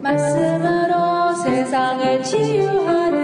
말씀으로 세상을 치유하는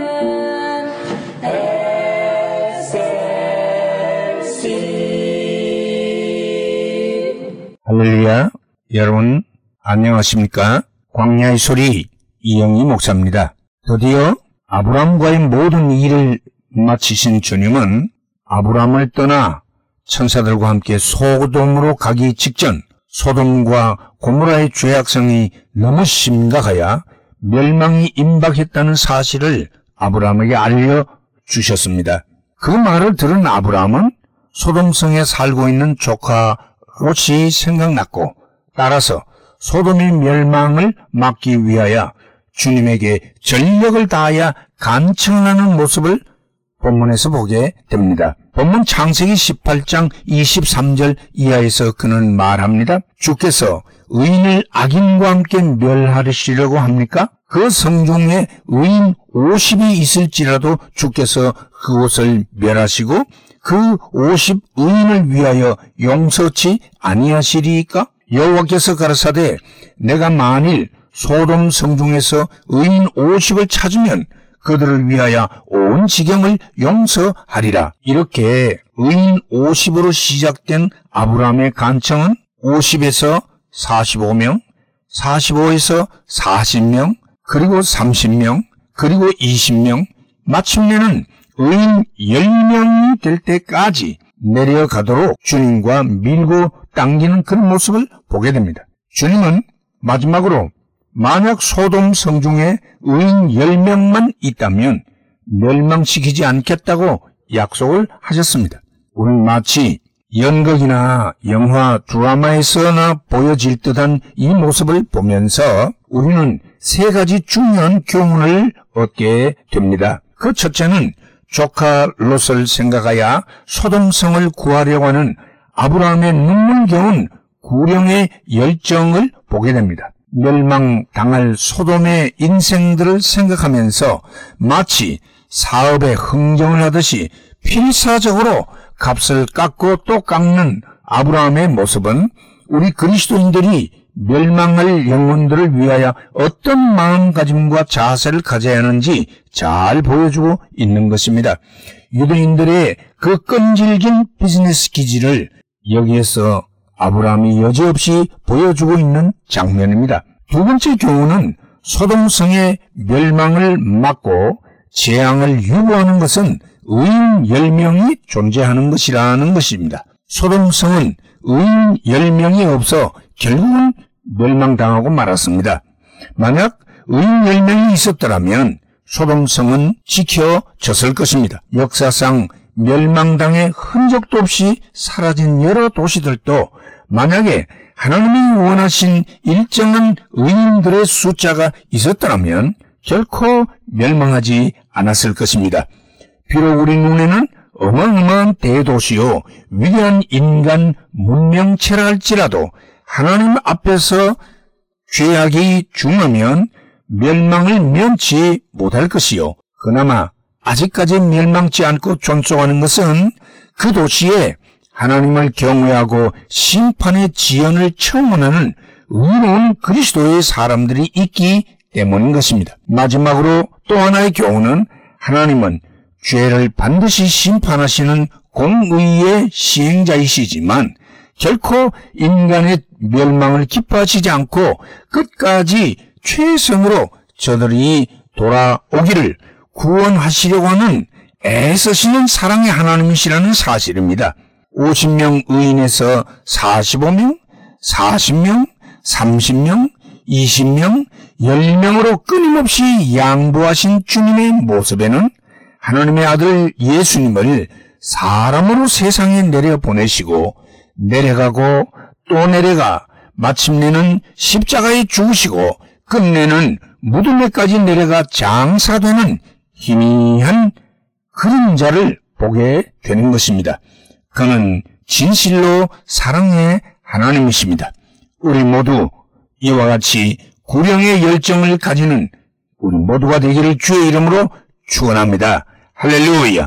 할렐루야. 여러분, 안녕하십니까? 광야의 소리 이영희 목사입니다. 드디어 아브람과의 모든 일을 마치신 주님은 아브람을 떠나 천사들과 함께 소돔으로 가기 직전 소돔과 고모라의 죄악성이 너무 심각하여 멸망이 임박했다는 사실을 아브람에게 알려주셨습니다. 그 말을 들은 아브람은 소돔성에 살고 있는 조카 롯이 생각났고 따라서 소돔의 멸망을 막기 위하여 주님에게 전력을 다하여 간청하는 모습을 본문에서 보게 됩니다. 본문 창세기 18장 23절 이하에서 그는 말합니다. 주께서 의인을 악인과 함께 멸하시려고 합니까? 그 성중에 의인 50이 있을지라도 주께서 그곳을 멸하시고 그 50 의인을 위하여 용서치 아니하시리이까? 여호와께서 가라사대 내가 만일 소돔 성중에서 의인 50을 찾으면 그들을 위하여 온 지경을 용서하리라. 이렇게 의인 50으로 시작된 아브라함의 간청은 50에서 45명, 45에서 40명, 그리고 30명, 그리고 20명, 마침내는 의인 10명이 될 때까지 내려가도록 주님과 밀고 당기는 그런 모습을 보게 됩니다. 주님은 마지막으로 만약 소돔 성중에 의인 10명만 있다면 멸망시키지 않겠다고 약속을 하셨습니다. 우리 마치 연극이나 영화 드라마에서나 보여질 듯한 이 모습을 보면서 우리는 세 가지 중요한 교훈을 얻게 됩니다. 그 첫째는 조카 롯을 생각하여 소돔성을 구하려고 하는 아브라함의 눈물겨운 구령의 열정을 보게 됩니다. 멸망당할 소돔의 인생들을 생각하면서 마치 사업에 흥정을 하듯이 필사적으로 값을 깎고 또 깎는 아브라함의 모습은 우리 그리스도인들이 멸망할 영혼들을 위하여 어떤 마음가짐과 자세를 가져야 하는지 잘 보여주고 있는 것입니다. 유대인들의 그 끈질긴 비즈니스 기질을 여기에서 아브라함이 여지없이 보여주고 있는 장면입니다. 두 번째 교훈은 소돔성의 멸망을 막고 재앙을 유보하는 것은 의인 10명이 존재하는 것이라는 것입니다. 소돔성은 의인 10명이 없어 결국은 멸망당하고 말았습니다. 만약 의인 10명이 있었더라면 소돔성은 지켜졌을 것입니다. 역사상 멸망당의 흔적도 없이 사라진 여러 도시들도 만약에 하나님이 원하신 일정한 의인들의 숫자가 있었더라면 결코 멸망하지 않았을 것입니다. 비록 우리 눈에는 어마어마한 대도시요 위대한 인간 문명체라 할지라도 하나님 앞에서 죄악이 중하면 멸망을 면치 못할 것이요. 그나마 아직까지 멸망치 않고 존속하는 것은 그 도시에 하나님을 경외하고 심판의 지연을 청원하는 의로운 그리스도의 사람들이 있기 때문인 것입니다. 마지막으로 또 하나의 교훈은 하나님은 죄를 반드시 심판하시는 공의의 시행자이시지만 결코 인간의 멸망을 기뻐하시지 않고 끝까지 최선으로 저들이 돌아오기를 구원하시려고 하는 애쓰시는 사랑의 하나님이시라는 사실입니다. 50명 의인에서 45명, 40명, 30명, 20명, 10명으로 끊임없이 양보하신 주님의 모습에는 하나님의 아들 예수님을 사람으로 세상에 내려 보내시고 내려가고 또 내려가 마침내는 십자가에 죽으시고 끝내는 무덤에까지 내려가 장사되는 희미한 그림자를 보게 되는 것입니다. 그는 진실로 사랑의 하나님이십니다. 우리 모두 이와 같이 구령의 열정을 가지는 우리 모두가 되기를 주의 이름으로 축원합니다. 할렐루야.